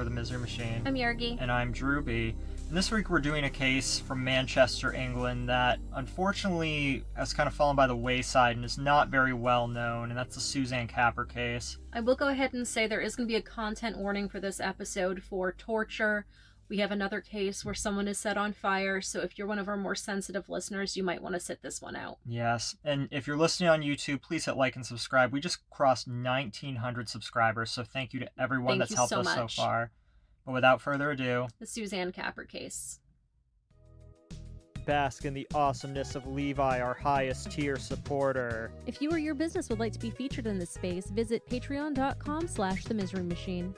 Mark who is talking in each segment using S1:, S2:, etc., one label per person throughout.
S1: for the Misery Machine.
S2: I'm Yergy.
S1: And I'm Drew B. And this week we're doing a case from Manchester, England that unfortunately has kind of fallen by the wayside and is not very well known, and that's the Suzanne Capper case.
S2: I will go ahead and say there is going to be a content warning for this episode for torture. We have another case where someone is set on fire, so if you're one of our more sensitive listeners, you might want to sit this one out.
S1: Yes, and if you're listening on YouTube, please hit like and subscribe. We just crossed 1,900 subscribers, so thank you to everyone
S2: Thank
S1: that's
S2: you
S1: helped
S2: so
S1: us
S2: much.
S1: so far. But without further ado,
S2: The Suzanne Capper case.
S1: bask in the awesomeness of Levi, our highest tier supporter.
S2: If you or your business would like to be featured in this space, visit patreon.com slash the misery machine.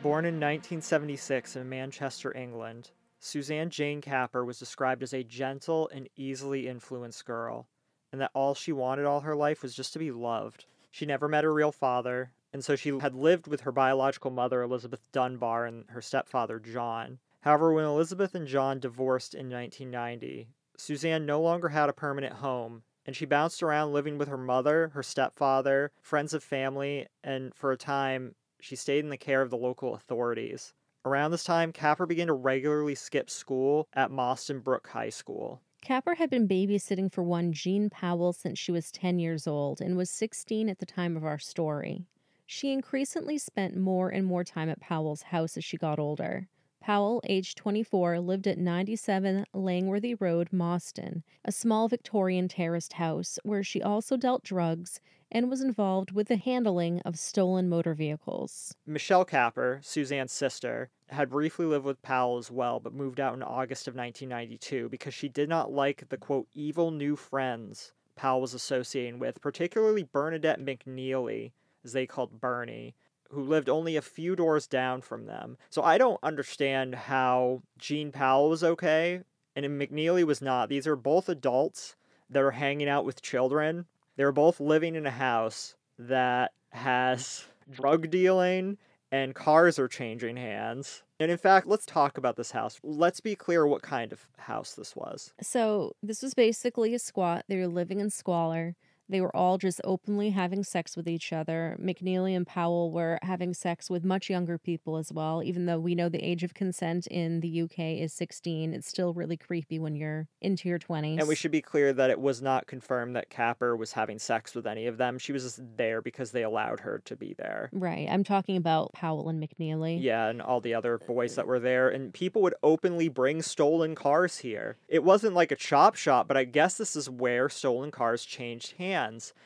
S1: Born in 1976 in Manchester, England, Suzanne Jane Capper was described as a gentle and easily influenced girl, and that all she wanted all her life was just to be loved. She never met her real father, and so she had lived with her biological mother, Elizabeth Dunbar, and her stepfather, John. However, when Elizabeth and John divorced in 1990, Suzanne no longer had a permanent home, and she bounced around living with her mother, her stepfather, friends of family, and for a time, she stayed in the care of the local authorities. Around this time, Capper began to regularly skip school at Moston Brook High School.
S2: Capper had been babysitting for one Jean Powell since she was 10 years old and was 16 at the time of our story. She increasingly spent more and more time at Powell's house as she got older. Powell, aged 24, lived at 97 Langworthy Road, Moston, a small Victorian terraced house where she also dealt drugs and was involved with the handling of stolen motor vehicles.
S1: Michelle Capper, Suzanne's sister, had briefly lived with Powell as well, but moved out in August of 1992 because she did not like the quote, evil new friends Powell was associating with, particularly Bernadette McNeilly, as they called Bernie, who lived only a few doors down from them. So I don't understand how Jean Powell was okay and McNeilly was not. These are both adults that are hanging out with children. They're both living in a house that has drug dealing and cars are changing hands. And in fact, let's talk about this house. Let's be clear what kind of house this was.
S2: So, this was basically a squat. They were living in squalor. They were all just openly having sex with each other. McNeilly and Powell were having sex with much younger people as well. Even though we know the age of consent in the UK is 16, it's still really creepy when you're into your 20s.
S1: And we should be clear that it was not confirmed that Capper was having sex with any of them. She was just there because they allowed her to be there.
S2: Right. I'm talking about Powell and McNeilly.
S1: Yeah, and all the other boys that were there. And people would openly bring stolen cars here. It wasn't like a chop shop, but I guess this is where stolen cars changed hands.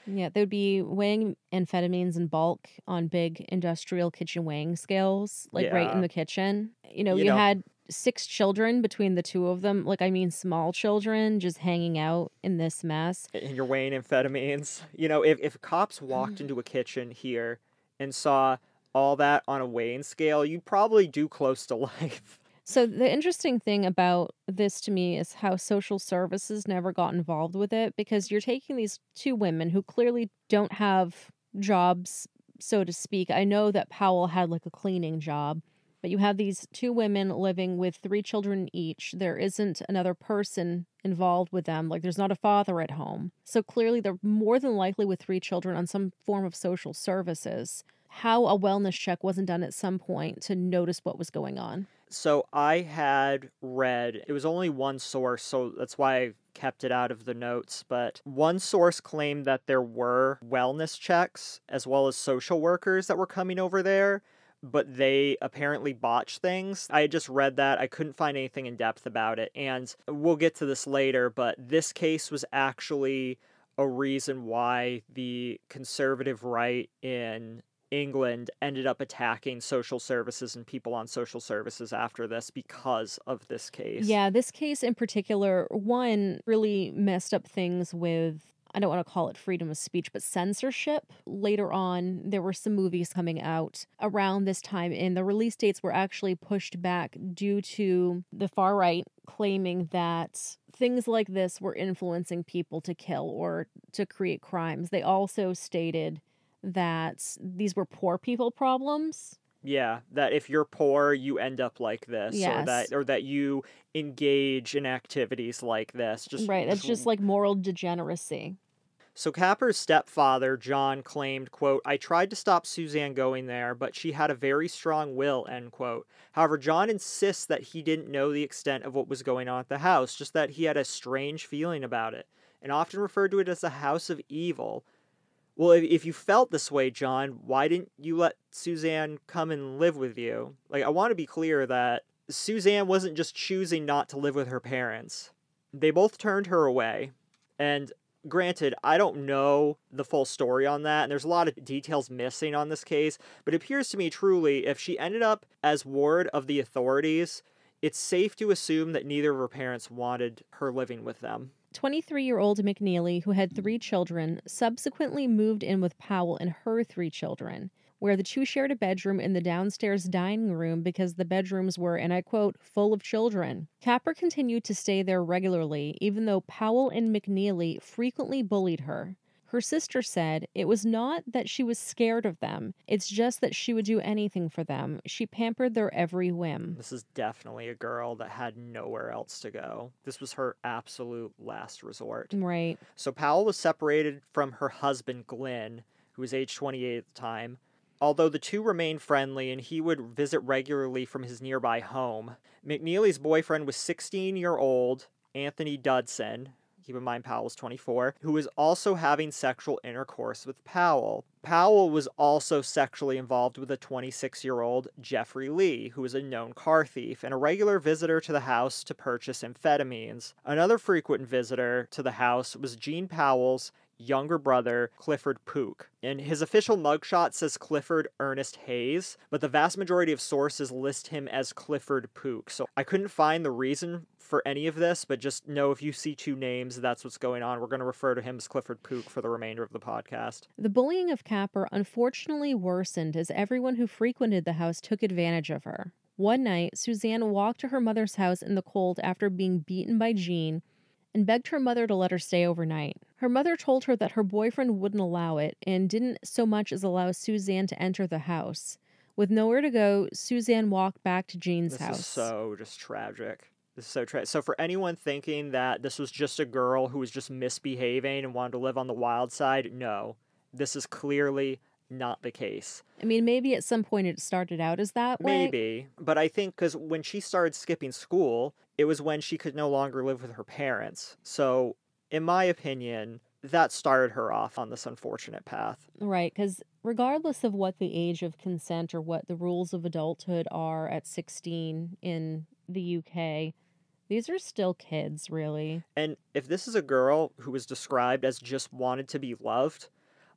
S2: Yeah, they would be weighing amphetamines in bulk on big industrial kitchen weighing scales, like right in the kitchen. You know,
S1: You
S2: you,
S1: know-
S2: had six children between the two of them. Like, I mean, small children just hanging out in this mess.
S1: and you're weighing amphetamines. You know, if, if cops walked mm. into a kitchen here and saw all that on a weighing scale, you'd probably do close to life.
S2: So, the interesting thing about this to me is how social services never got involved with it because you're taking these two women who clearly don't have jobs, so to speak. I know that Powell had like a cleaning job, but you have these two women living with three children each. There isn't another person involved with them. Like, there's not a father at home. So, clearly, they're more than likely with three children on some form of social services. How a wellness check wasn't done at some point to notice what was going on.
S1: So I had read, it was only one source, so that's why I kept it out of the notes. But one source claimed that there were wellness checks as well as social workers that were coming over there, but they apparently botched things. I had just read that. I couldn't find anything in depth about it. And we'll get to this later, but this case was actually a reason why the conservative right in England ended up attacking social services and people on social services after this because of this case.
S2: Yeah, this case in particular, one really messed up things with. I don't want to call it freedom of speech, but censorship. Later on, there were some movies coming out around this time, and the release dates were actually pushed back due to the far right claiming that things like this were influencing people to kill or to create crimes. They also stated that these were poor people problems.
S1: Yeah, that if you're poor, you end up like this, or that or that you engage in activities like this. Just
S2: right, it's just like moral degeneracy.
S1: So Capper's stepfather, John, claimed, quote, I tried to stop Suzanne going there, but she had a very strong will, end quote. However, John insists that he didn't know the extent of what was going on at the house, just that he had a strange feeling about it, and often referred to it as the house of evil. Well, if, if you felt this way, John, why didn't you let Suzanne come and live with you? Like, I want to be clear that Suzanne wasn't just choosing not to live with her parents. They both turned her away. And granted, I don't know the full story on that, and there's a lot of details missing on this case, but it appears to me truly if she ended up as ward of the authorities, it's safe to assume that neither of her parents wanted her living with them.
S2: 23 year old McNeilly, who had three children, subsequently moved in with Powell and her three children where the two shared a bedroom in the downstairs dining room because the bedrooms were, and I quote, full of children. Capper continued to stay there regularly, even though Powell and McNeilly frequently bullied her. Her sister said it was not that she was scared of them, it's just that she would do anything for them. She pampered their every whim.
S1: This is definitely a girl that had nowhere else to go. This was her absolute last resort.
S2: Right.
S1: So Powell was separated from her husband, Glenn, who was age 28 at the time. Although the two remained friendly and he would visit regularly from his nearby home, McNeilly's boyfriend was 16 year old Anthony Dudson, keep in mind Powell was 24, who was also having sexual intercourse with Powell. Powell was also sexually involved with a 26 year old Jeffrey Leigh, who was a known car thief and a regular visitor to the house to purchase amphetamines. Another frequent visitor to the house was Jean Powell's younger brother, Clifford Pook. And his official mugshot says Clifford Ernest Hayes, but the vast majority of sources list him as Clifford Pook. So I couldn't find the reason for any of this, but just know if you see two names, that's what's going on. We're going to refer to him as Clifford Pook for the remainder of the podcast.
S2: The bullying of Capper unfortunately worsened as everyone who frequented the house took advantage of her. One night, Suzanne walked to her mother's house in the cold after being beaten by Jean and begged her mother to let her stay overnight. Her mother told her that her boyfriend wouldn't allow it and didn't so much as allow Suzanne to enter the house. With nowhere to go, Suzanne walked back to Jean's
S1: this
S2: house.
S1: Is so just tragic. This is so tragic. So for anyone thinking that this was just a girl who was just misbehaving and wanted to live on the wild side, no. This is clearly not the case.
S2: I mean, maybe at some point it started out as that
S1: way. Maybe, but I think because when she started skipping school, it was when she could no longer live with her parents. So, in my opinion, that started her off on this unfortunate path.
S2: Right, because regardless of what the age of consent or what the rules of adulthood are at 16 in the UK, these are still kids, really.
S1: And if this is a girl who was described as just wanted to be loved,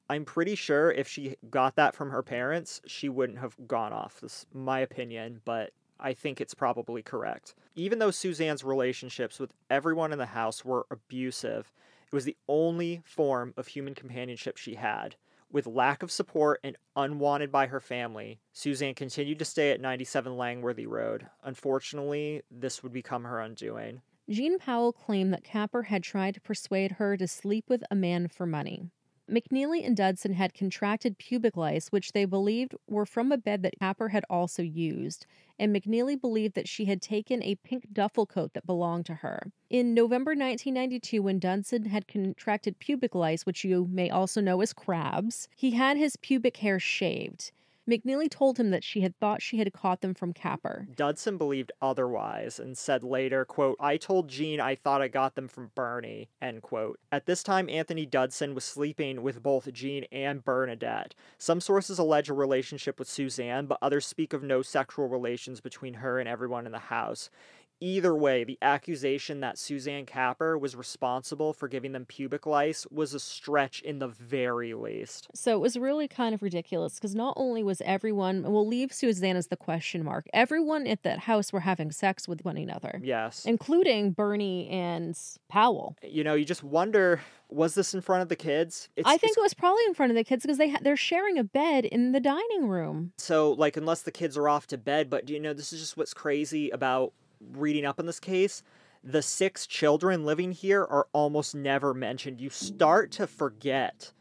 S1: I'm pretty sure if she got that from her parents, she wouldn't have gone off. This is my opinion, but I think it's probably correct. Even though Suzanne's relationships with everyone in the house were abusive, it was the only form of human companionship she had. With lack of support and unwanted by her family, Suzanne continued to stay at 97 Langworthy Road. Unfortunately, this would become her undoing.
S2: Jean Powell claimed that Capper had tried to persuade her to sleep with a man for money. McNeilly and Dudson had contracted pubic lice, which they believed were from a bed that Capper had also used, and McNeilly believed that she had taken a pink duffel coat that belonged to her. In November 1992, when Dudson had contracted pubic lice, which you may also know as crabs, he had his pubic hair shaved. McNeilly told him that she had thought she had caught them from Capper.
S1: Dudson believed otherwise and said later, quote, I told Jean I thought I got them from Bernie, end quote. At this time, Anthony Dudson was sleeping with both Jean and Bernadette. Some sources allege a relationship with Suzanne, but others speak of no sexual relations between her and everyone in the house either way, the accusation that Suzanne Capper was responsible for giving them pubic lice was a stretch in the very least.
S2: So it was really kind of ridiculous because not only was everyone, we'll leave Suzanne as the question mark, everyone at that house were having sex with one another.
S1: Yes.
S2: Including Bernie and Powell.
S1: You know, you just wonder was this in front of the kids?
S2: It's, I think it was probably in front of the kids because they ha- they're sharing a bed in the dining room.
S1: So, like, unless the kids are off to bed, but you know, this is just what's crazy about reading up on this case, the six children living here are almost never mentioned. You start to forget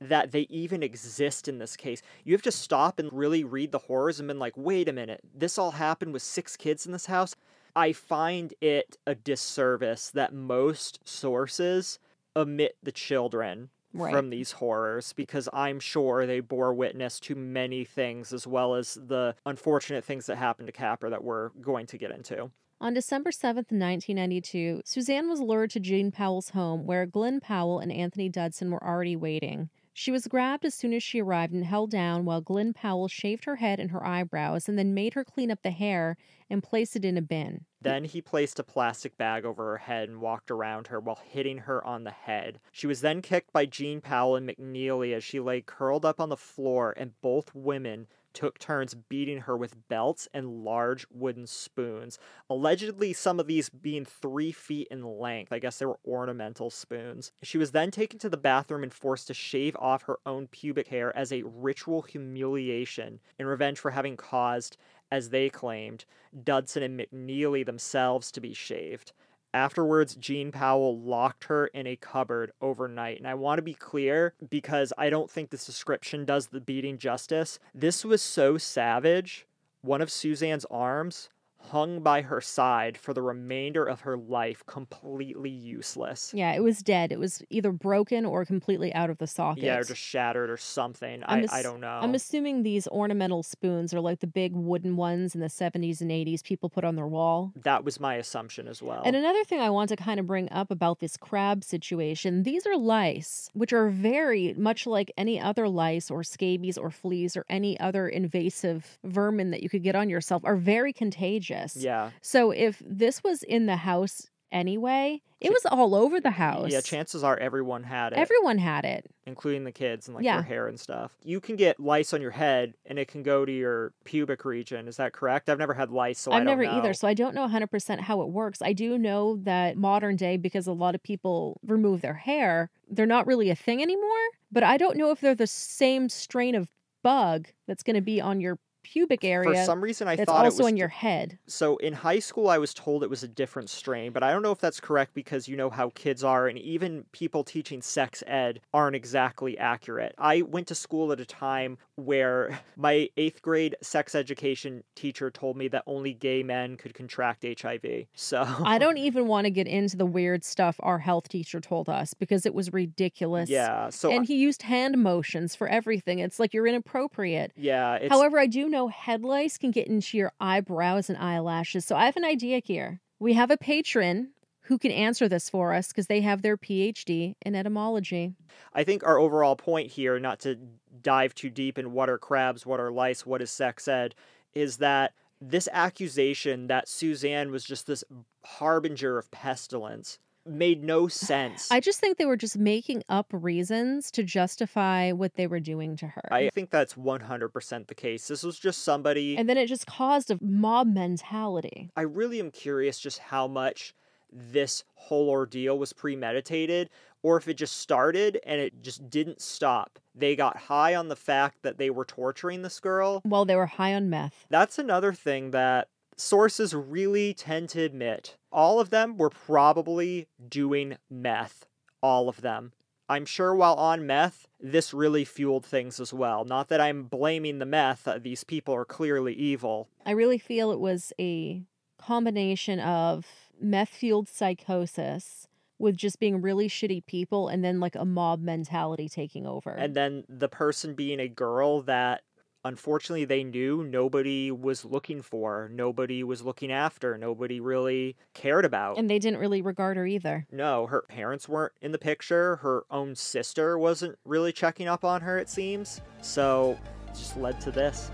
S1: that they even exist in this case. You have to stop and really read the horrors and been like, wait a minute, this all happened with six kids in this house. I find it a disservice that most sources omit the children
S2: Right.
S1: from these horrors because I'm sure they bore witness to many things as well as the unfortunate things that happened to Capper that we're going to get into.
S2: On December 7, 1992, Suzanne was lured to Jean Powell's home where Glenn Powell and Anthony Dudson were already waiting. She was grabbed as soon as she arrived and held down while Glenn Powell shaved her head and her eyebrows and then made her clean up the hair and place it in a bin.
S1: Then he placed a plastic bag over her head and walked around her while hitting her on the head. She was then kicked by Jean Powell and McNeilly as she lay curled up on the floor, and both women took turns beating her with belts and large wooden spoons. Allegedly, some of these being three feet in length. I guess they were ornamental spoons. She was then taken to the bathroom and forced to shave off her own pubic hair as a ritual humiliation in revenge for having caused, as they claimed, Dudson and McNeilly themselves to be shaved. Afterwards, Jean Powell locked her in a cupboard overnight. And I want to be clear because I don't think this description does the beating justice. This was so savage. One of Suzanne's arms hung by her side for the remainder of her life, completely useless.
S2: Yeah, it was dead. It was either broken or completely out of the socket.
S1: Yeah, or just shattered or something. I,
S2: I'm
S1: I
S2: ass-
S1: don't know.
S2: I'm assuming these ornamental spoons are like the big wooden ones in the 70s and 80s people put on their wall.
S1: that was my assumption as well.
S2: And another thing I want to kind of bring up about this crab situation these are lice, which are very much like any other lice or scabies or fleas or any other invasive vermin that you could get on yourself, are very contagious.
S1: Yeah.
S2: So if this was in the house anyway, it was all over the house.
S1: Yeah, chances are everyone had it.
S2: Everyone had it.
S1: including the kids and like
S2: Yeah.
S1: their hair and stuff. You can get lice on your head and it can go to your pubic region. Is that correct? I've never had lice, so I
S2: I've never
S1: know.
S2: either, so I don't know 100% how it works. I do know that modern day, because a lot of people remove their hair, they're not really a thing anymore. But I don't know if they're the same strain of bug that's going to be on your pubic area.
S1: For some reason, I
S2: that's
S1: thought
S2: also
S1: it was also
S2: in your head.
S1: So in high school, I was told it was a different strain, but I don't know if that's correct because you know how kids are, and even people teaching sex ed aren't exactly accurate. I went to school at a time where my eighth grade sex education teacher told me that only gay men could contract HIV. So
S2: I don't even want to get into the weird stuff our health teacher told us because it was ridiculous.
S1: yeah, so
S2: and he used hand motions for everything. It's like you're inappropriate.
S1: yeah, it's
S2: However, I do know head lice can get into your eyebrows and eyelashes. So I have an idea here. We have a patron who can answer this for us because they have their PhD in etymology.
S1: I think our overall point here, not to dive too deep in what are crabs, what are lice, what is sex ed, is that this accusation that Suzanne was just this harbinger of pestilence made no sense.
S2: I just think they were just making up reasons to justify what they were doing to her.
S1: I think that's 100% the case. This was just somebody.
S2: and then it just caused a mob mentality.
S1: I really am curious just how much this whole ordeal was premeditated or if it just started and it just didn't stop. They got high on the fact that they were torturing this girl.
S2: Well, they were high on meth.
S1: That's another thing that sources really tend to admit. All of them were probably doing meth. All of them. I'm sure while on meth, this really fueled things as well. Not that I'm blaming the meth, uh, these people are clearly evil.
S2: I really feel it was a combination of meth fueled psychosis with just being really shitty people and then like a mob mentality taking over.
S1: And then the person being a girl that unfortunately they knew nobody was looking for, nobody was looking after, nobody really cared about.
S2: And they didn't really regard her either.
S1: No, her parents weren't in the picture. Her own sister wasn't really checking up on her, it seems. So, it just led to this.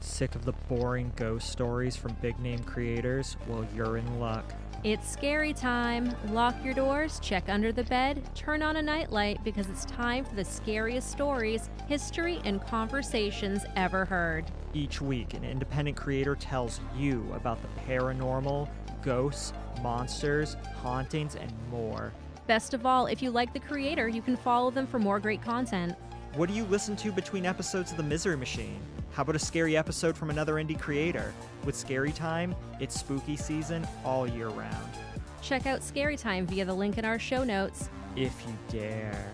S1: Sick of the boring ghost stories from big name creators? Well, you're in luck.
S2: It's scary time. Lock your doors, check under the bed, turn on a nightlight because it's time for the scariest stories, history, and conversations ever heard.
S1: Each week, an independent creator tells you about the paranormal, ghosts, monsters, hauntings, and more.
S2: Best of all, if you like the creator, you can follow them for more great content.
S1: What do you listen to between episodes of The Misery Machine? How about a scary episode from another indie creator? With Scary Time, it's spooky season all year round.
S2: Check out Scary Time via the link in our show notes.
S1: If you dare.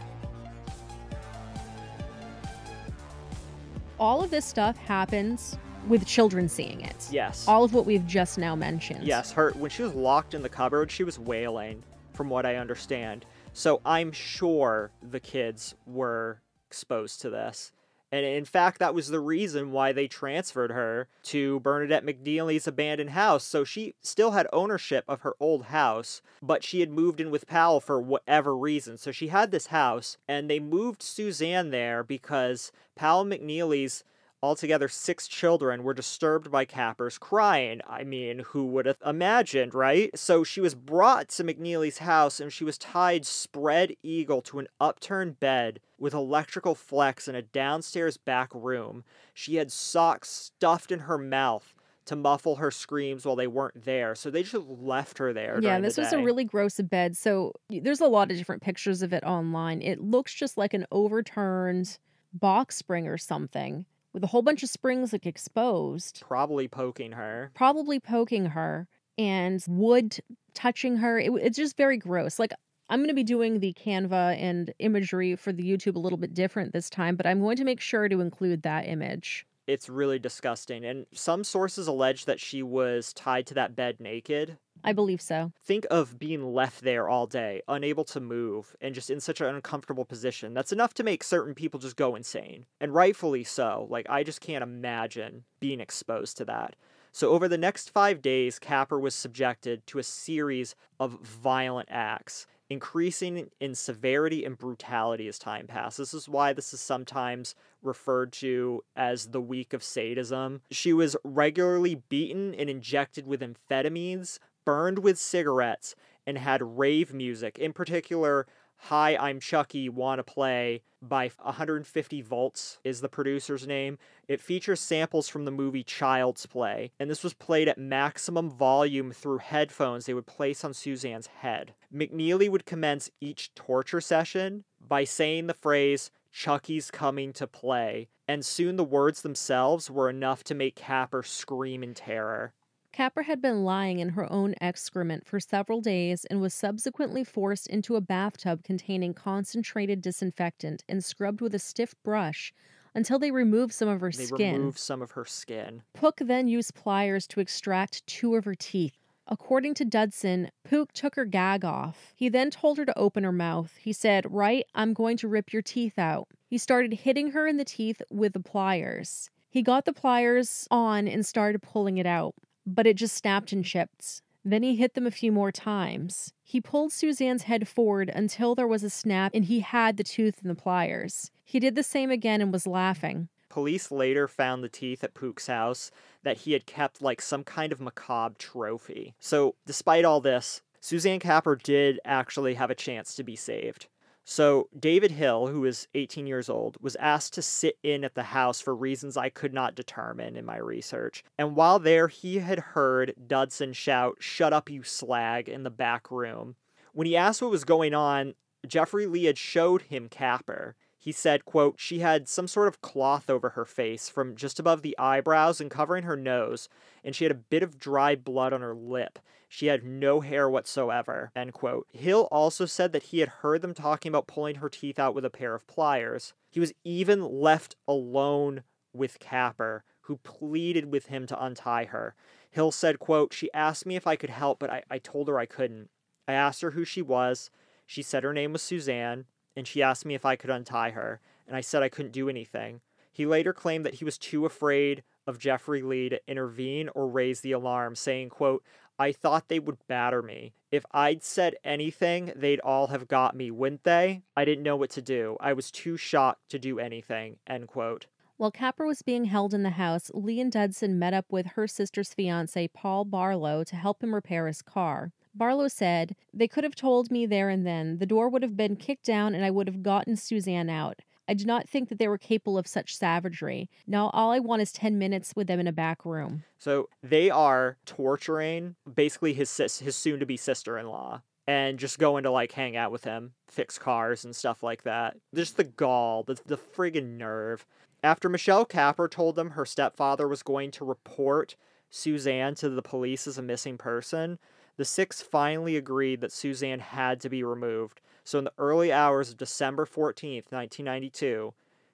S2: All of this stuff happens with children seeing it.
S1: Yes.
S2: All of what we've just now mentioned.
S1: Yes, her when she was locked in the cupboard, she was wailing, from what I understand. So I'm sure the kids were exposed to this. And in fact, that was the reason why they transferred her to Bernadette McNeilly's abandoned house. So she still had ownership of her old house, but she had moved in with Powell for whatever reason. So she had this house, and they moved Suzanne there because Powell McNeilly's Altogether, six children were disturbed by Capper's crying. I mean, who would have imagined, right? So she was brought to McNeilly's house and she was tied spread eagle to an upturned bed with electrical flex in a downstairs back room. She had socks stuffed in her mouth to muffle her screams while they weren't there. So they just left her there.
S2: Yeah, this
S1: the
S2: was a really gross bed. So there's a lot of different pictures of it online. It looks just like an overturned box spring or something with a whole bunch of springs like exposed,
S1: probably poking her.
S2: probably poking her and wood touching her. It, it's just very gross. Like I'm going to be doing the Canva and imagery for the YouTube a little bit different this time, but I'm going to make sure to include that image.
S1: It's really disgusting. And some sources allege that she was tied to that bed naked.
S2: I believe so.
S1: Think of being left there all day, unable to move, and just in such an uncomfortable position. That's enough to make certain people just go insane. And rightfully so. Like, I just can't imagine being exposed to that. So, over the next five days, Capper was subjected to a series of violent acts, increasing in severity and brutality as time passed. This is why this is sometimes referred to as the week of sadism. She was regularly beaten and injected with amphetamines, burned with cigarettes, and had rave music, in particular, Hi, I'm Chucky, Wanna Play by 150 Volts is the producer's name. It features samples from the movie Child's Play, and this was played at maximum volume through headphones they would place on Suzanne's head. McNeilly would commence each torture session by saying the phrase, Chucky's coming to play, and soon the words themselves were enough to make Capper scream in terror.
S2: Capper had been lying in her own excrement for several days and was subsequently forced into a bathtub containing concentrated disinfectant and scrubbed with a stiff brush until they removed some of her
S1: They
S2: skin.
S1: removed some of her skin.
S2: Pook then used pliers to extract two of her teeth. According to Dudson, Pook took her gag off. He then told her to open her mouth. He said, Right, I'm going to rip your teeth out. He started hitting her in the teeth with the pliers. He got the pliers on and started pulling it out, but it just snapped and chipped. Then he hit them a few more times. He pulled Suzanne's head forward until there was a snap and he had the tooth in the pliers. He did the same again and was laughing.
S1: Police later found the teeth at Pook's house that he had kept like some kind of macabre trophy. So, despite all this, Suzanne Capper did actually have a chance to be saved. So, David Hill, who was 18 years old, was asked to sit in at the house for reasons I could not determine in my research. And while there, he had heard Dudson shout, Shut up, you slag, in the back room. When he asked what was going on, Jeffrey Leigh had showed him Capper. He said, quote, she had some sort of cloth over her face from just above the eyebrows and covering her nose, and she had a bit of dry blood on her lip. She had no hair whatsoever, end quote. Hill also said that he had heard them talking about pulling her teeth out with a pair of pliers. He was even left alone with Capper, who pleaded with him to untie her. Hill said, quote, She asked me if I could help, but I, I told her I couldn't. I asked her who she was. She said her name was Suzanne, and she asked me if I could untie her, and I said I couldn't do anything. He later claimed that he was too afraid of Jeffrey Leigh to intervene or raise the alarm, saying, quote, I thought they would batter me. If I'd said anything, they'd all have got me, wouldn't they? I didn't know what to do. I was too shocked to do anything, end quote.
S2: While Capper was being held in the house, Leigh and Dudson met up with her sister's fiance, Paul Barlow, to help him repair his car. Barlow said, They could have told me there and then. The door would have been kicked down and I would have gotten Suzanne out. I do not think that they were capable of such savagery. Now all I want is 10 minutes with them in a back room.
S1: So they are torturing basically his sis- his soon to be sister in law and just going to like hang out with him, fix cars and stuff like that. Just the gall, the, the friggin' nerve. After Michelle Capper told them her stepfather was going to report Suzanne to the police as a missing person, the six finally agreed that Suzanne had to be removed. So in the early hours of December 14th, 1992,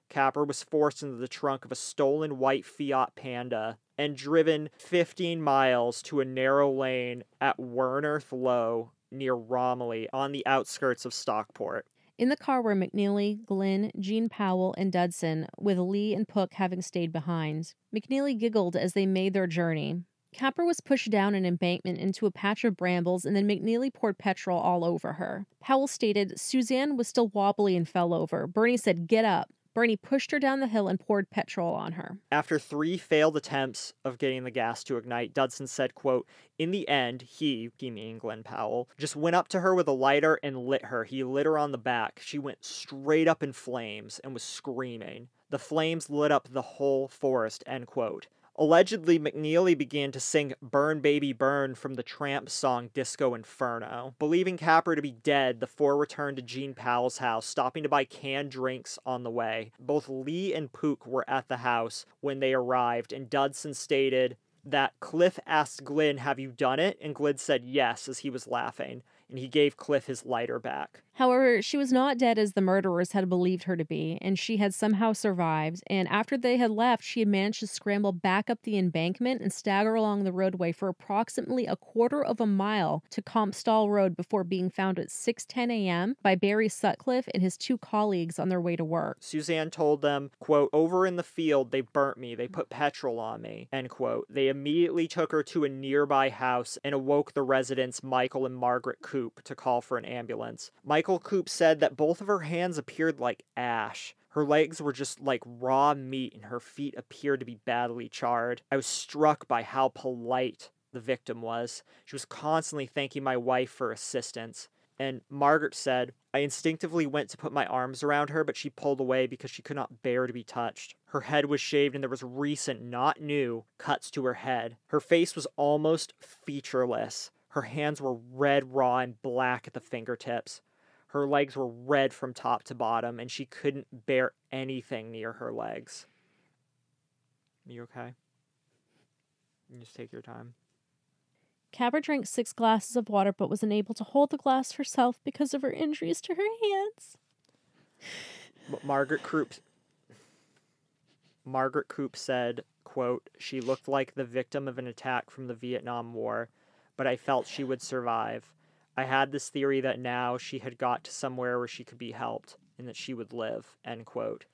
S1: Capper was forced into the trunk of a stolen white Fiat Panda and driven 15 miles to a narrow lane at Werneth Low near Romiley on the outskirts of Stockport.
S2: In the car were McNeilly, Glyn, Jean Powell, and Dudson, with Leigh and Pook having stayed behind. McNeilly giggled as they made their journey. Capper was pushed down an embankment into a patch of brambles, and then McNeilly poured petrol all over her. Powell stated Suzanne was still wobbly and fell over. Bernie said, Get up. Bernie pushed her down the hill and poured petrol on her.
S1: After three failed attempts of getting the gas to ignite, Dudson said, quote, In the end, he, he meaning Glenn Powell, just went up to her with a lighter and lit her. He lit her on the back. She went straight up in flames and was screaming. The flames lit up the whole forest, end quote. Allegedly, McNeilly began to sing Burn Baby Burn from the Trammps song Disco Inferno. Believing Capper to be dead, the four returned to Jean Powell's house, stopping to buy canned drinks on the way. Both Leigh and Pook were at the house when they arrived, and Dudson stated that Cliff asked Glyn, Have you done it? And Glyn said yes as he was laughing, and he gave Cliff his lighter back.
S2: However, she was not dead as the murderers had believed her to be, and she had somehow survived. And after they had left, she had managed to scramble back up the embankment and stagger along the roadway for approximately a quarter of a mile to Compstall Road before being found at 6:10 a.m. by Barry Sutcliffe and his two colleagues on their way to work.
S1: Suzanne told them, quote, over in the field they burnt me, they put petrol on me, end quote. They immediately took her to a nearby house and awoke the residents Michael and Margaret Coop to call for an ambulance. Michael Coop said that both of her hands appeared like ash. Her legs were just like raw meat, and her feet appeared to be badly charred. I was struck by how polite the victim was. She was constantly thanking my wife for assistance. And Margaret said, I instinctively went to put my arms around her, but she pulled away because she could not bear to be touched. Her head was shaved, and there was recent, not new, cuts to her head. Her face was almost featureless. Her hands were red, raw, and black at the fingertips. Her legs were red from top to bottom, and she couldn't bear anything near her legs. You okay? You just take your time.
S2: Capper drank six glasses of water but was unable to hold the glass herself because of her injuries to her hands.
S1: Margaret Coop Margaret Coop said, quote, she looked like the victim of an attack from the Vietnam War, but I felt she would survive. I had this theory that now she had got to somewhere where she could be helped and that she would live, end quote.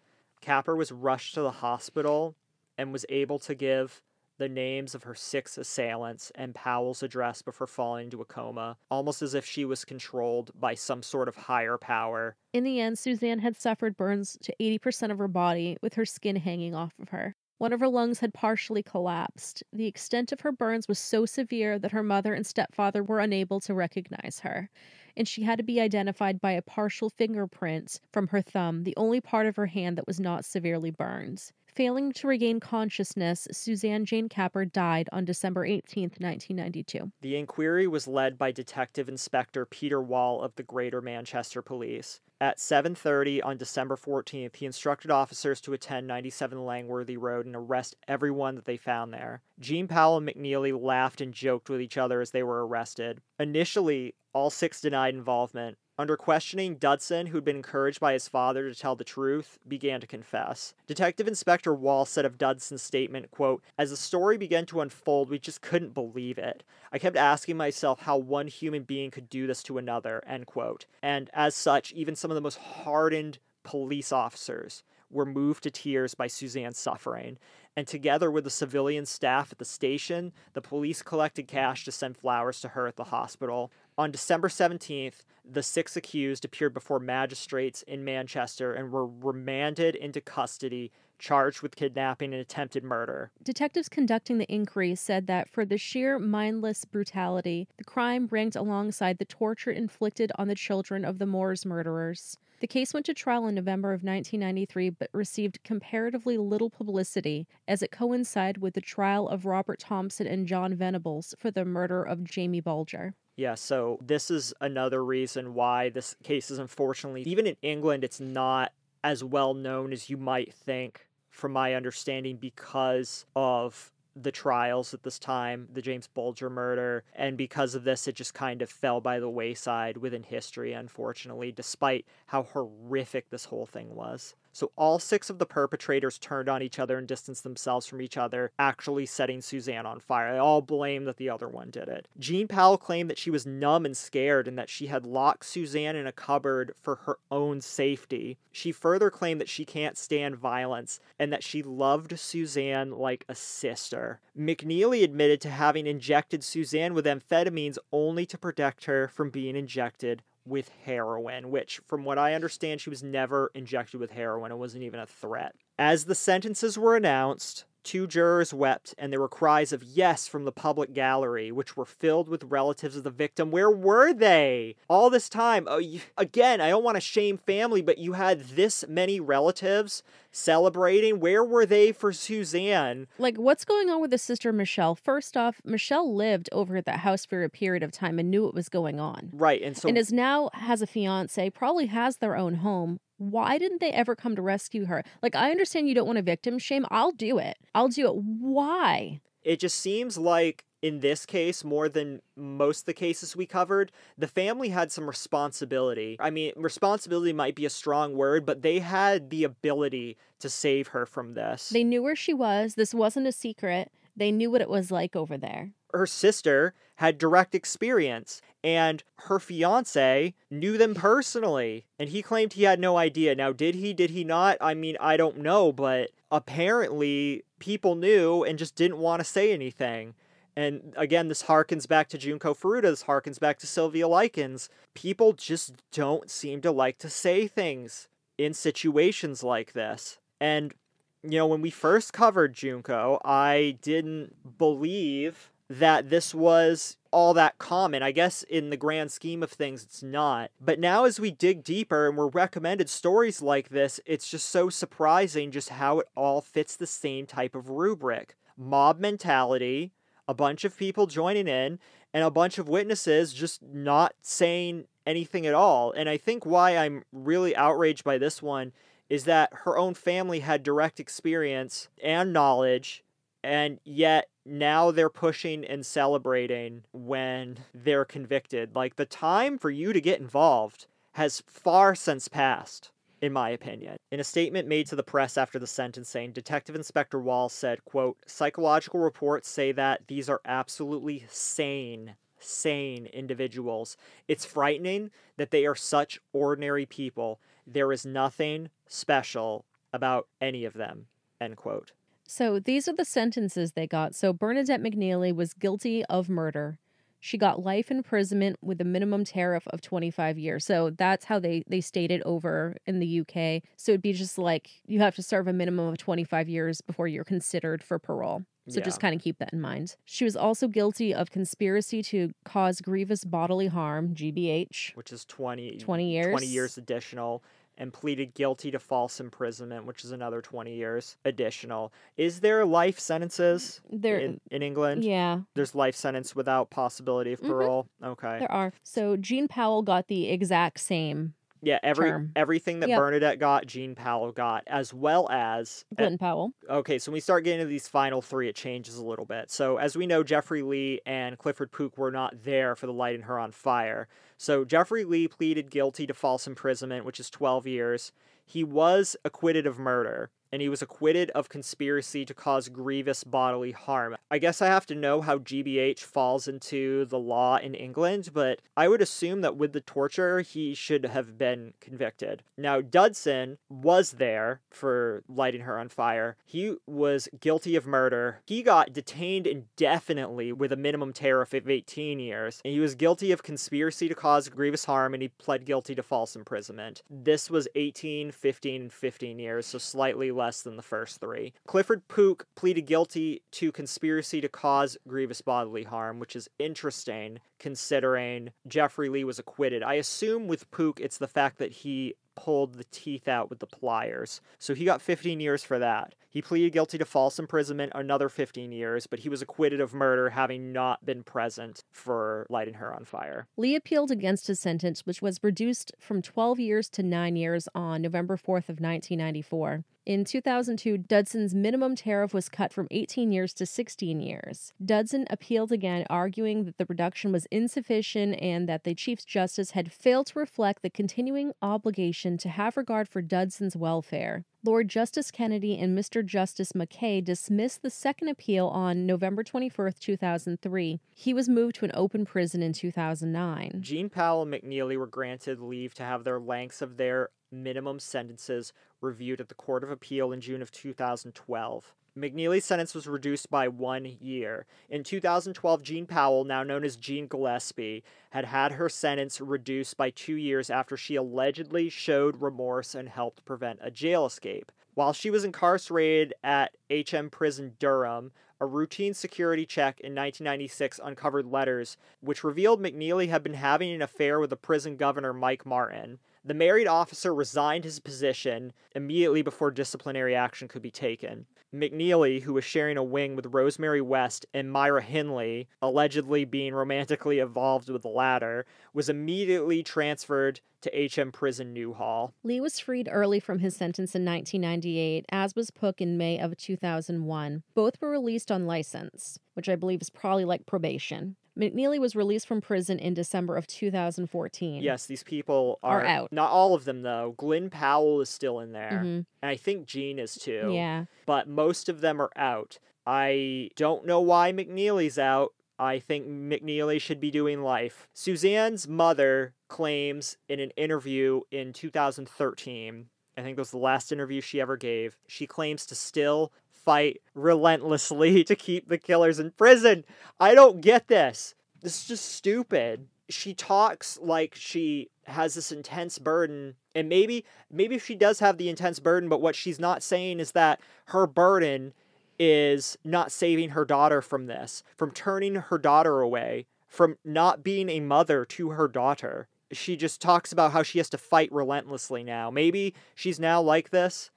S1: Capper was rushed to the hospital and was able to give the names of her six assailants and Powell's address before falling into a coma, almost as if she was controlled by some sort of higher power.
S2: In the end, Suzanne had suffered burns to 80% of her body, with her skin hanging off of her. One of her lungs had partially collapsed. The extent of her burns was so severe that her mother and stepfather were unable to recognize her, and she had to be identified by a partial fingerprint from her thumb, the only part of her hand that was not severely burned. Failing to regain consciousness, Suzanne Jane Capper died on December 18, 1992.
S1: The inquiry was led by Detective Inspector Peter Wall of the Greater Manchester Police. At 7:30 on December 14th, he instructed officers to attend 97 Langworthy Road and arrest everyone that they found there. Jean Powell and McNeilly laughed and joked with each other as they were arrested. Initially, all six denied involvement, under questioning, Dudson, who'd been encouraged by his father to tell the truth, began to confess. Detective Inspector Wall said of Dudson's statement, quote, As the story began to unfold, we just couldn't believe it. I kept asking myself how one human being could do this to another, end quote. And as such, even some of the most hardened police officers were moved to tears by Suzanne's suffering. And together with the civilian staff at the station, the police collected cash to send flowers to her at the hospital. On December 17th, the six accused appeared before magistrates in Manchester and were remanded into custody, charged with kidnapping and attempted murder.
S2: Detectives conducting the inquiry said that for the sheer mindless brutality, the crime ranked alongside the torture inflicted on the children of the Moors murderers. The case went to trial in November of 1993 but received comparatively little publicity as it coincided with the trial of Robert Thompson and Jon Venables for the murder of Jamie Bulger.
S1: Yeah, so this is another reason why this case is unfortunately, even in England, it's not as well known as you might think, from my understanding, because of the trials at this time, the James Bulger murder, and because of this, it just kind of fell by the wayside within history, unfortunately, despite how horrific this whole thing was. So all six of the perpetrators turned on each other and distanced themselves from each other, actually setting Suzanne on fire. They all blame that the other one did it. Jean Powell claimed that she was numb and scared and that she had locked Suzanne in a cupboard for her own safety. She further claimed that she can't stand violence and that she loved Suzanne like a sister. McNeilly admitted to having injected Suzanne with amphetamines only to protect her from being injected with heroin, which, from what I understand, she was never injected with heroin. It wasn't even a threat. As the sentences were announced, two jurors wept, and there were cries of yes from the public gallery, which were filled with relatives of the victim. Where were they all this time? Oh, you, again, I don't want to shame family, but you had this many relatives celebrating. Where were they for Suzanne?
S2: Like, what's going on with the sister Michelle? First off, Michelle lived over at that house for a period of time and knew what was going on.
S1: Right, and so
S2: and is now has a fiance, probably has their own home. Why didn't they ever come to rescue her? Like, I understand you don't want a victim shame. I'll do it. I'll do it. Why?
S1: it just seems like in this case more than most of the cases we covered the family had some responsibility i mean responsibility might be a strong word but they had the ability to save her from this
S2: They knew where she was. This wasn't a secret. They knew what it was like over there.
S1: Her sister had direct experience and her fiance knew them personally and he claimed he had no idea. Now did he did he not? I mean i don't know but apparently people knew and just didn't want to say anything. And again this harkens back to junko furuta this harkens back to sylvia likens. People just don't seem to like to say things in situations like this. And you know when we first covered junko i didn't believe that this was all that common. I guess in the grand scheme of things, it's not. But now, as we dig deeper and we're recommended stories like this, it's just so surprising just how it all fits the same type of rubric mob mentality, a bunch of people joining in, and a bunch of witnesses just not saying anything at all. And I think why I'm really outraged by this one is that her own family had direct experience and knowledge and yet now they're pushing and celebrating when they're convicted. Like the time for you to get involved has far since passed, in my opinion. In a statement made to the press after the sentencing, Detective Inspector Wall said, quote, psychological reports say that these are absolutely sane, sane individuals. It's frightening that they are such ordinary people. There is nothing special about any of them, end quote.
S2: So these are the sentences they got. So Bernadette McNeilly was guilty of murder. She got life imprisonment with a minimum tariff of 25 years. So that's how they they stated over in the UK. So it'd be just like you have to serve a minimum of 25 years before you're considered for parole. So just kind of keep that in mind. She was also guilty of conspiracy to cause grievous bodily harm, GBH.
S1: which is 20,
S2: 20 years.
S1: 20 years additional, and pleaded guilty to false imprisonment, which is another 20 years additional. Is there life sentences
S2: There
S1: in, in England?
S2: yeah,
S1: There's life sentence without possibility of
S2: Mhm.
S1: parole? Okay.
S2: there are. So Jean Powell got the exact same
S1: Yeah, every
S2: term.
S1: everything that
S2: Yep.
S1: Bernadette got, Jean Powell got, as well as eh,
S2: Glenn Powell.
S1: Okay, so when we start getting to these final three, it changes a little bit. So, as we know, Jeffrey Leigh and Clifford Pook were not there for the lighting her on fire. So, Jeffrey Leigh pleaded guilty to false imprisonment, which is 12 years. He was acquitted of murder, and he was acquitted of conspiracy to cause grievous bodily harm. I guess I have to know how GBH falls into the law in England, but I would assume that with the torture, he should have been convicted. Now, Dudson was there for lighting her on fire. He was guilty of murder. He got detained indefinitely with a minimum tariff of 18 years, and he was guilty of conspiracy to cause grievous harm, and he pled guilty to false imprisonment. This was 18, 15, and 15 years, so slightly less than the first three. Clifford Pook pleaded guilty to conspiracy to cause grievous bodily harm, which is interesting considering Jeffrey Leigh was acquitted. I assume with Pook, it's the fact that he pulled the teeth out with the pliers. So he got 15 years for that. He pleaded guilty to false imprisonment, another 15 years, but he was acquitted of murder having not been present for lighting her on fire.
S2: Leigh appealed against his sentence, which was reduced from 12 years to 9 years on November 4th of 1994. In 2002, Dudson's minimum tariff was cut from 18 years to 16 years. Dudson appealed again, arguing that the reduction was insufficient and that the Chief Justice had failed to reflect the continuing obligation to have regard for Dudson's welfare. Lord Justice Kennedy and Mr. Justice McKay dismissed the second appeal on November 21, 2003. He was moved to an open prison in 2009.
S1: Jean Powell and McNeilly were granted leave to have their lengths of their minimum sentences reviewed at the Court of Appeal in June of 2012. McNeilly's sentence was reduced by one year. In 2012, Jean Powell, now known as Jean Gillespie, had had her sentence reduced by two years after she allegedly showed remorse and helped prevent a jail escape. While she was incarcerated at HM Prison Durham, a routine security check in 1996 uncovered letters which revealed McNeilly had been having an affair with the prison governor Mike Martin. The married officer resigned his position immediately before disciplinary action could be taken. McNeilly, who was sharing a wing with Rosemary West and Myra Hindley, allegedly being romantically involved with the latter, was immediately transferred to HM Prison Newhall.
S2: Leigh was freed early from his sentence in 1998, as was Pook in May of 2001. Both were released on license, which I believe is probably like probation. McNeilly was released from prison in December of 2014.
S1: Yes, these people are,
S2: Are out.
S1: Not all of them, though. Glyn Powell is still in there.
S2: Mhm.
S1: And I think Jean is too.
S2: Yeah.
S1: But most of them are out. I don't know why McNeilly's out. I think McNeilly should be doing life. Suzanne's mother claims in an interview in 2013, I think that was the last interview she ever gave, she claims to still fight relentlessly to keep the killers in prison. I don't get this. This is just stupid. She talks like she has this intense burden and maybe maybe she does have the intense burden but what she's not saying is that her burden is not saving her daughter from this, from turning her daughter away, from not being a mother to her daughter. She just talks about how she has to fight relentlessly now. Maybe she's now like this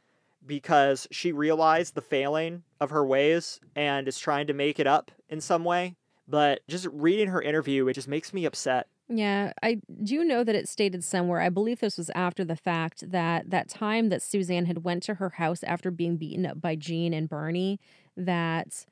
S1: because she realized the failing of her ways and is trying to make it up in some way. But just reading her interview, it just makes me upset.
S2: Yeah, I do know that it stated somewhere. I believe this was after the fact that that time that Suzanne had went to her house after being beaten up by Jean and Bernie, that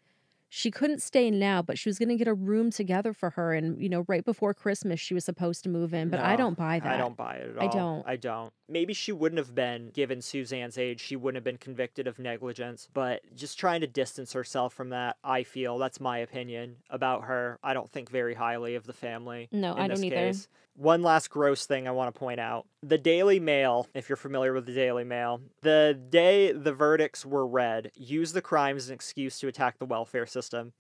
S2: she couldn't stay now, but she was going to get a room together for her. And you know, right before Christmas, she was supposed to move in. But I don't buy that.
S1: I don't buy it at all.
S2: I don't.
S1: I don't. Maybe she wouldn't have been, given Suzanne's age, she wouldn't have been convicted of negligence. But just trying to distance herself from that, I feel that's my opinion about her. I don't think very highly of the family.
S2: No,
S1: in
S2: I
S1: this
S2: don't either.
S1: case. One last gross thing I want to point out. The Daily Mail, if you're familiar with the Daily Mail, the day the verdicts were read, used the crime as an excuse to attack the welfare system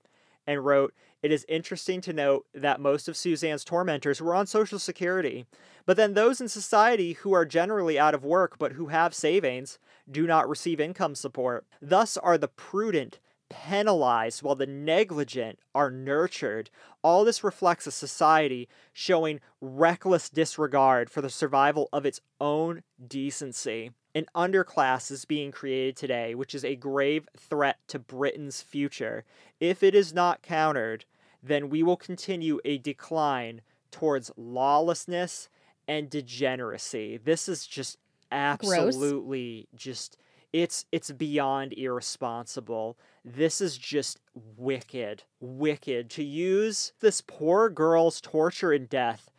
S1: and wrote, It is interesting to note that most of Suzanne's tormentors were on Social Security, but then those in society who are generally out of work but who have savings do not receive income support. Thus are the prudent penalized while the negligent are nurtured. All this reflects a society showing reckless disregard for the survival of its own decency. An underclass is being created today, which is a grave threat to Britain's future. If it is not countered, then we will continue a decline towards lawlessness and degeneracy. This is just absolutely just it's it's beyond irresponsible. This is just wicked. Wicked to use this poor girl's torture and death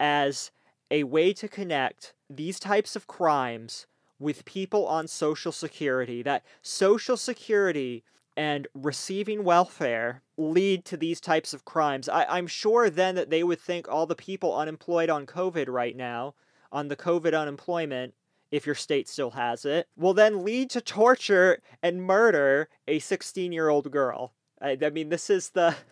S1: as a way to connect these types of crimes with people on social security that social security and receiving welfare lead to these types of crimes. I, I'm sure then that they would think all the people unemployed on COVID right now, on the COVID unemployment, if your state still has it, will then lead to torture and murder a 16 year old girl. I, I mean, this is the.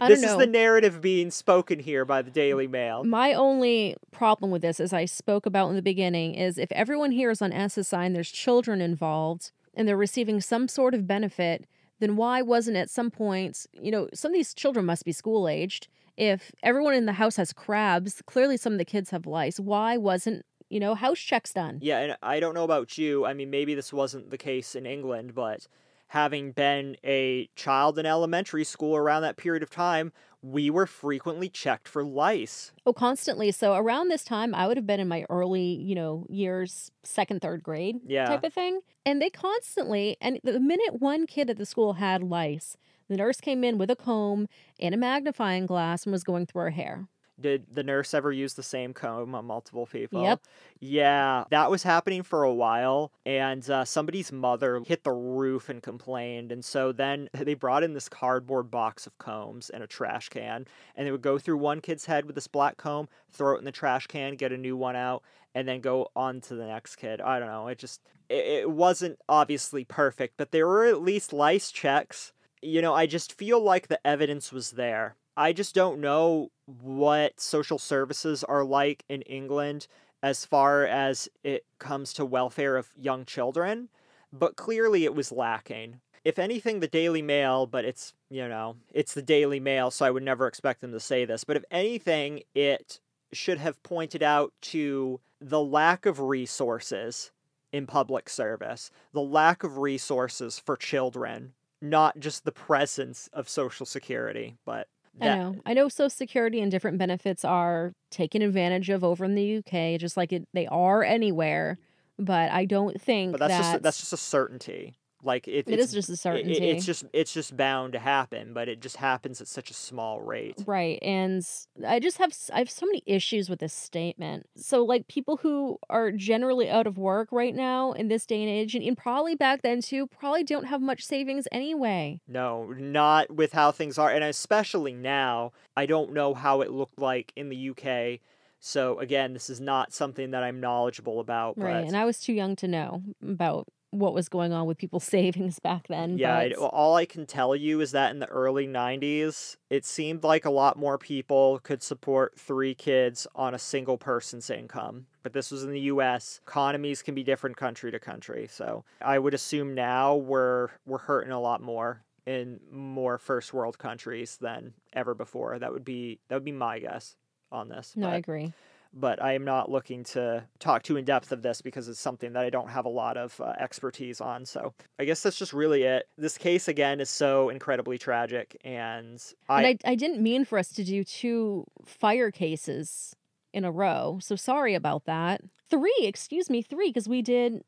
S1: This is the narrative being spoken here by the Daily Mail.
S2: My only problem with this, as I spoke about in the beginning, is if everyone here is on SSI and there's children involved and they're receiving some sort of benefit, then why wasn't at some point, you know, some of these children must be school aged. If everyone in the house has crabs, clearly some of the kids have lice. Why wasn't, you know, house checks done?
S1: Yeah, and I don't know about you. I mean, maybe this wasn't the case in England, but having been a child in elementary school around that period of time, we were frequently checked for lice.
S2: Oh, constantly. So around this time, I would have been in my early, you know, years, second, third grade
S1: Yeah.
S2: type of thing. And they constantly, and the minute one kid at the school had lice, the nurse came in with a comb and a magnifying glass and was going through her hair.
S1: Did the nurse ever use the same comb on multiple people?
S2: Yep.
S1: Yeah, that was happening for a while, and uh, somebody's mother hit the roof and complained. And so then they brought in this cardboard box of combs and a trash can, and they would go through one kid's head with this black comb, throw it in the trash can, get a new one out, and then go on to the next kid. I don't know. It just, it, it wasn't obviously perfect, but there were at least lice checks. You know, I just feel like the evidence was there. I just don't know what social services are like in England as far as it comes to welfare of young children, but clearly it was lacking. If anything, the Daily Mail, but it's, you know, it's the Daily Mail, so I would never expect them to say this, but if anything, it should have pointed out to the lack of resources in public service, the lack of resources for children, not just the presence of Social Security, but
S2: I know. I know Social Security and different benefits are taken advantage of over in the UK, just like it, they are anywhere. But I don't think
S1: But that's
S2: that
S1: just that's just a certainty. Like it,
S2: it
S1: it's,
S2: is just a certainty.
S1: it- it's just it's just bound to happen, but it just happens at such a small rate.
S2: Right. And I just have I have so many issues with this statement. So like people who are generally out of work right now in this day and age and, and probably back then too probably don't have much savings anyway.
S1: No, not with how things are, and especially now. I don't know how it looked like in the UK. So again, this is not something that I'm knowledgeable about. But
S2: Right. And I was too young to know about what was going on with people's savings back then.
S1: Yeah, I, all I can tell you is that in the early 90s, it seemed like a lot more people could support three kids on a single person's income. But this was in the US. Economies can be different country to country. So I would assume now we're we're hurting a lot more in more first world countries than ever before. That would be that would be my guess on this.
S2: no, I agree.
S1: But I am not looking to talk too in depth of this because it's something that I don't have a lot of uh, expertise on. So I guess that's just really it. This case again is so incredibly tragic, and I,
S2: and I, I didn't mean for us to do two fire cases in a row. So sorry about that. Three, excuse me, three, because we did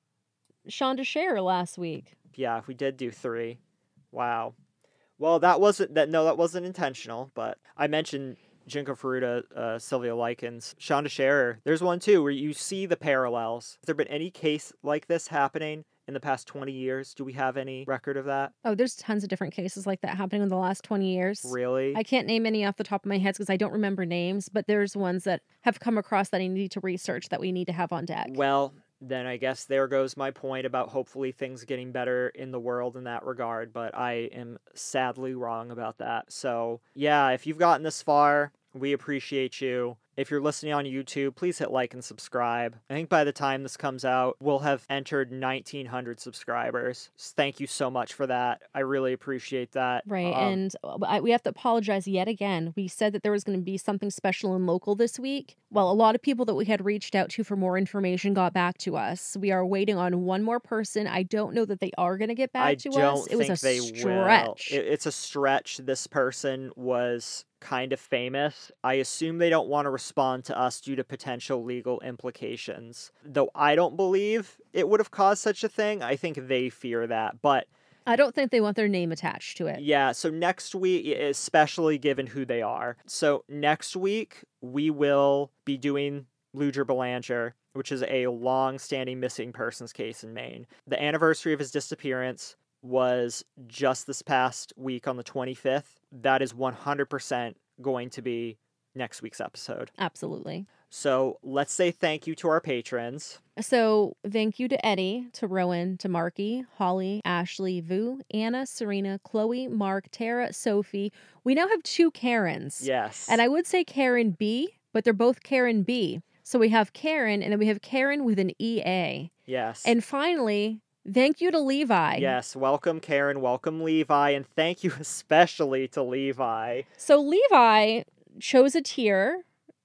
S2: Shanda Sharer last week.
S1: yeah, we did do three. Wow. Well, that wasn't that. No, that wasn't intentional. But I mentioned Junko Furuta, uh, Sylvia Likens, Shanda Sharer. There's one too where you see the parallels. Has there been any case like this happening in the past 20 years? Do we have any record of that?
S2: Oh, there's tons of different cases like that happening in the last 20 years.
S1: Really?
S2: I can't name any off the top of my head because I don't remember names, but there's ones that have come across that I need to research that we need to have on deck.
S1: Well, then I guess there goes my point about hopefully things getting better in the world in that regard, but I am sadly wrong about that. So, yeah, if you've gotten this far, we appreciate you. If you're listening on YouTube, please hit like and subscribe. I think by the time this comes out, we'll have entered 1900 subscribers. Thank you so much for that. I really appreciate that.
S2: Right.
S1: Um,
S2: and uh, I, we have to apologize yet again. We said that there was going to be something special and local this week. Well, a lot of people that we had reached out to for more information got back to us. We are waiting on one more person. I don't know that they are going to get back
S1: I
S2: to us. It was
S1: think
S2: a
S1: they
S2: stretch.
S1: will. It- it's a stretch. This person was kind of famous. I assume they don't want to respond to us due to potential legal implications. Though I don't believe it would have caused such a thing. I think they fear that. But
S2: I don't think they want their name attached to it.
S1: yeah, so next week, especially given who they are. So next week, we will be doing Luger Belanger, which is a long standing missing persons case in Maine. The anniversary of his disappearance was just this past week on the 25th. That is 100% going to be next week's episode.
S2: Absolutely.
S1: So let's say thank you to our patrons.
S2: So thank you to Eddie, to Rowan, to Marky, Holly, Ashley, Vu, Anna, Serena, Chloe, Mark, Tara, Sophie. We now have two Karens.
S1: Yes.
S2: And I would say Karen B, but they're both Karen B. So we have Karen and then we have Karen with an EA.
S1: yes.
S2: And finally, thank you to Levi.
S1: Yes, welcome Karen, welcome Levi, and thank you especially to Levi.
S2: So Levi chose a tier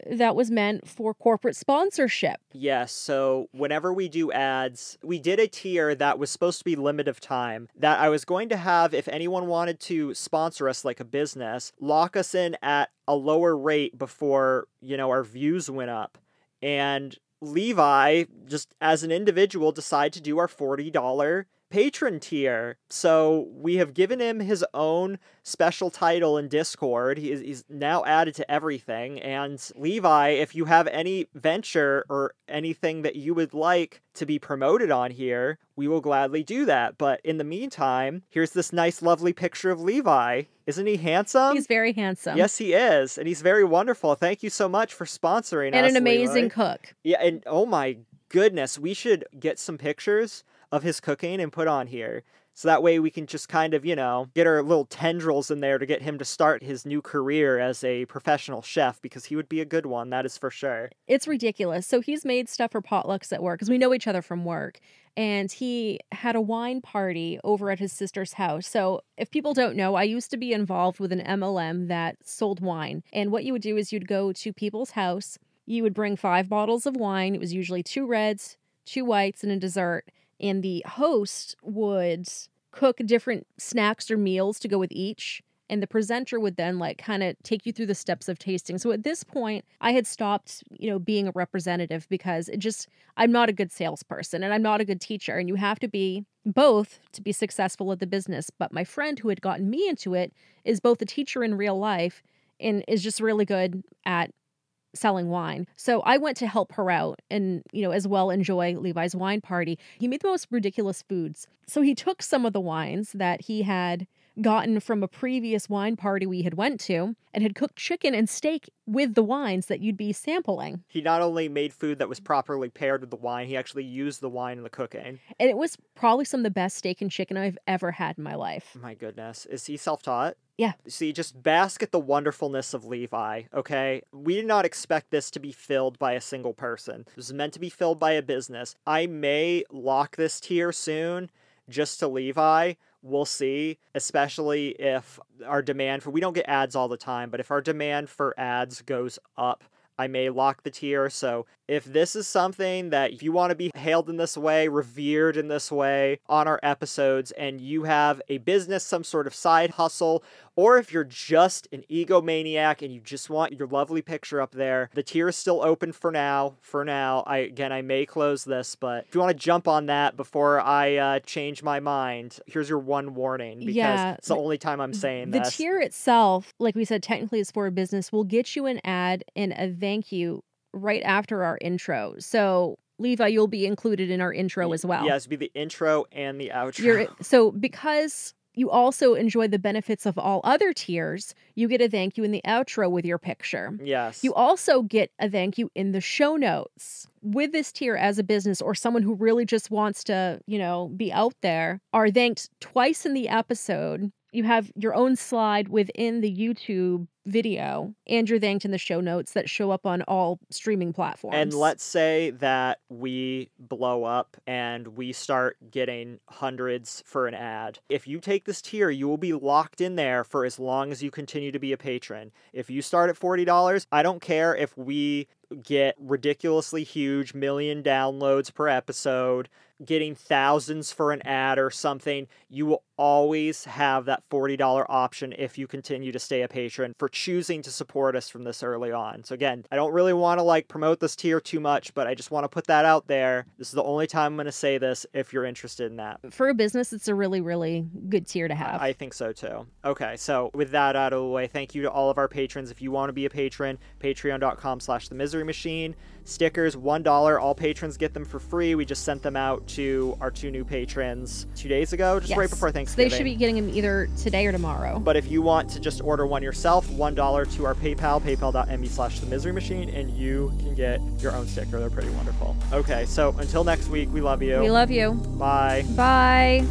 S2: that was meant for corporate sponsorship.
S1: Yes, so whenever we do ads, we did a tier that was supposed to be limit of time that I was going to have if anyone wanted to sponsor us like a business, lock us in at a lower rate before, you know, our views went up. And Levi, just as an individual, decided to do our $40 patron tier. So we have given him his own special title in Discord. He is, he's now added to everything. And Levi, if you have any venture or anything that you would like to be promoted on here, we will gladly do that. But in the meantime, here's this nice, lovely picture of Levi. Isn't he handsome?
S2: He's very handsome.
S1: Yes, he is. And he's very wonderful. Thank you so much for sponsoring
S2: and
S1: us.
S2: And an amazing
S1: Levi.
S2: cook.
S1: Yeah, and oh my goodness, we should get some pictures of his cooking and put on here. So that way we can just kind of, you know, get our little tendrils in there to get him to start his new career as a professional chef because he would be a good one, that is for sure.
S2: It's ridiculous. So he's made stuff for potlucks at work because we know each other from work. And he had a wine party over at his sister's house. So, if people don't know, I used to be involved with an MLM that sold wine. And what you would do is you'd go to people's house, you would bring five bottles of wine. It was usually two reds, two whites, and a dessert and the host would cook different snacks or meals to go with each and the presenter would then like kind of take you through the steps of tasting. So at this point, I had stopped, you know, being a representative because it just I'm not a good salesperson and I'm not a good teacher and you have to be both to be successful at the business. But my friend who had gotten me into it is both a teacher in real life and is just really good at selling wine. So I went to help her out and, you know, as well enjoy Levi's wine party. He made the most ridiculous foods. So he took some of the wines that he had gotten from a previous wine party we had went to and had cooked chicken and steak with the wines that you'd be sampling.
S1: He not only made food that was properly paired with the wine, he actually used the wine in the cooking.
S2: And it was probably some of the best steak and chicken I've ever had in my life.
S1: My goodness. Is he self taught?
S2: Yeah.
S1: See, just bask at the wonderfulness of Levi, okay? We did not expect this to be filled by a single person. This is meant to be filled by a business. I may lock this tier soon just to Levi. We'll see, especially if our demand for we don't get ads all the time, but if our demand for ads goes up, I may lock the tier. So if this is something that you want to be hailed in this way, revered in this way on our episodes, and you have a business, some sort of side hustle, or if you're just an egomaniac and you just want your lovely picture up there, the tier is still open for now. For now, I again I may close this, but if you want to jump on that before I uh, change my mind, here's your one warning because
S2: Yeah,
S1: it's the only time I'm saying
S2: The
S1: this.
S2: tier itself, like we said, technically is for a business, We'll get you an ad and a thank you right after our intro. So, Levi, you'll be included in our intro as well.
S1: Yes, be the intro and the outro.
S2: You're, so, because you also enjoy the benefits of all other tiers, you get a thank you in the outro with your picture.
S1: yes.
S2: You also get a thank you in the show notes. With this tier as a business or someone who really just wants to, you know, be out there, are thanked twice in the episode. You have your own slide within the YouTube video, and you're thanked in the show notes that show up on all streaming platforms.
S1: And let's say that we blow up and we start getting hundreds for an ad. If you take this tier, you will be locked in there for as long as you continue to be a patron. If you start at $40, I don't care if we get ridiculously huge million downloads per episode, getting thousands for an ad or something, you will always have that $40 option if you continue to stay a patron for choosing to support us from this early on. So again, I don't really want to like promote this tier too much, but I just want to put that out there. This is the only time I'm going to say this if you're interested in that.
S2: for a business, it's a really, really good tier to have.
S1: I think so too. Okay, so with that out of the way, thank you to all of our patrons. If you want to be a patron, patreon.com slash the misery machine. Stickers, $1. All patrons get them for free. We just sent them out to our two new patrons two days ago, just right
S2: before
S1: before
S2: So they should be getting them either today or tomorrow.
S1: But if you want to just order one yourself, $1 to our PayPal, paypal.me slash the misery machine, and you can get your own sticker. They're pretty wonderful. Okay, so until next week, we love you.
S2: we love you.
S1: Bye.
S2: Bye.